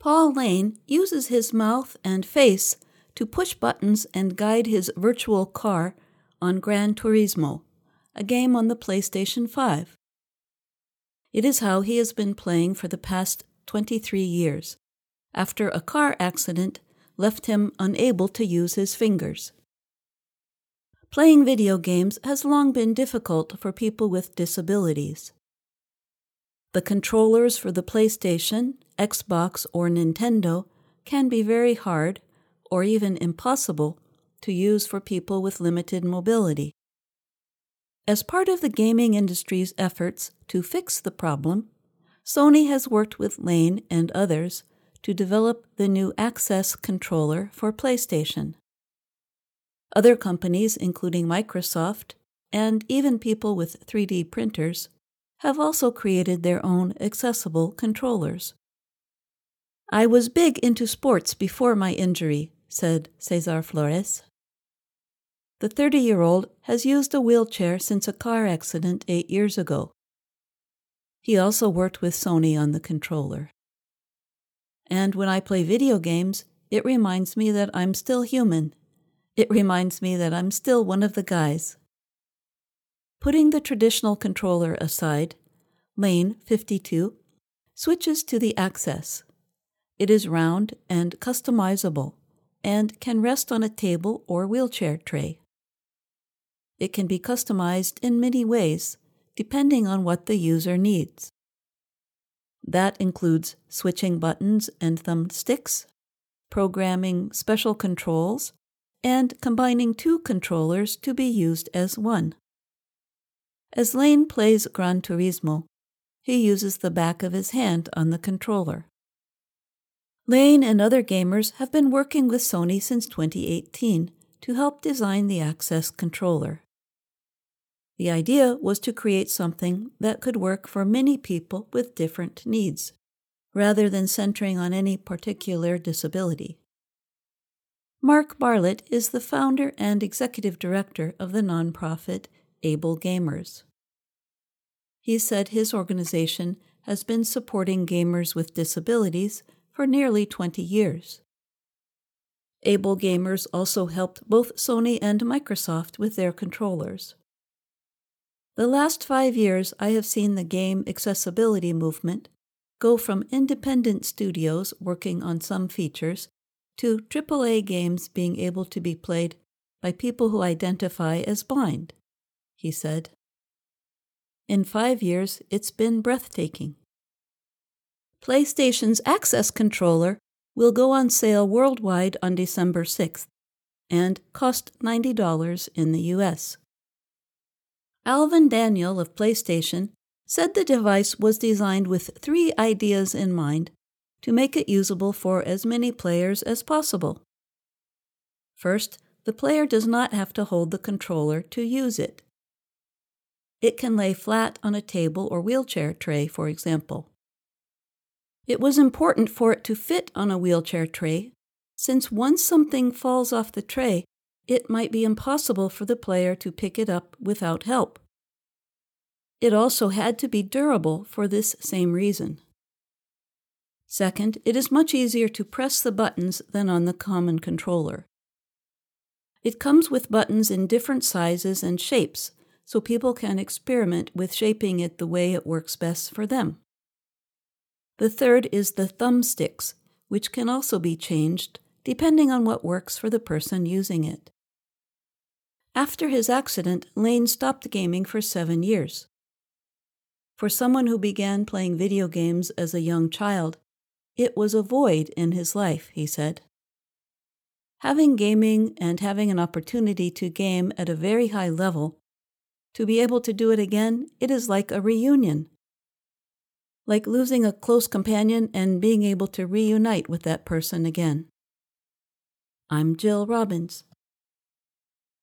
Paul Lane uses his mouth and face to push buttons and guide his virtual car on Gran Turismo, a game on the PlayStation 5. It is how he has been playing for the past 23 years, after a car accident left him unable to use his fingers. Playing video games has long been difficult for people with disabilities. The controllers for the PlayStation, Xbox, or Nintendo can be very hard or even impossible to use for people with limited mobility. As part of the gaming industry's efforts to fix the problem, Sony has worked with Lane and others to develop the new Access controller for PlayStation. Other companies, including Microsoft and even people with 3D printers, have also created their own accessible controllers. I was big into sports before my injury, said Cesar Flores. The 30 year old has used a wheelchair since a car accident eight years ago. He also worked with Sony on the controller. And when I play video games, it reminds me that I'm still human. It reminds me that I'm still one of the guys. Putting the traditional controller aside, Lane 52 switches to the Access. It is round and customizable and can rest on a table or wheelchair tray. It can be customized in many ways, depending on what the user needs. That includes switching buttons and thumbsticks, programming special controls, and combining two controllers to be used as one. As Lane plays Gran Turismo, he uses the back of his hand on the controller. Lane and other gamers have been working with Sony since 2018 to help design the Access controller. The idea was to create something that could work for many people with different needs, rather than centering on any particular disability. Mark Barlet is the founder and executive director of the nonprofit Able Gamers. He said his organization has been supporting gamers with disabilities for nearly 20 years. Able Gamers also helped both Sony and Microsoft with their controllers. The last five years, I have seen the game accessibility movement go from independent studios working on some features to AAA games being able to be played by people who identify as blind, he said. In five years, it's been breathtaking. PlayStation's Access controller will go on sale worldwide on December 6th and cost $90 in the US. Alvin Daniel of PlayStation said the device was designed with three ideas in mind to make it usable for as many players as possible. First, the player does not have to hold the controller to use it. It can lay flat on a table or wheelchair tray, for example. It was important for it to fit on a wheelchair tray, since once something falls off the tray, it might be impossible for the player to pick it up without help. It also had to be durable for this same reason. Second, it is much easier to press the buttons than on the common controller. It comes with buttons in different sizes and shapes, so people can experiment with shaping it the way it works best for them. The third is the thumbsticks, which can also be changed depending on what works for the person using it. After his accident, Lane stopped gaming for seven years. For someone who began playing video games as a young child, it was a void in his life, he said. Having gaming and having an opportunity to game at a very high level, to be able to do it again, it is like a reunion like losing a close companion and being able to reunite with that person again. I'm Jill Robbins.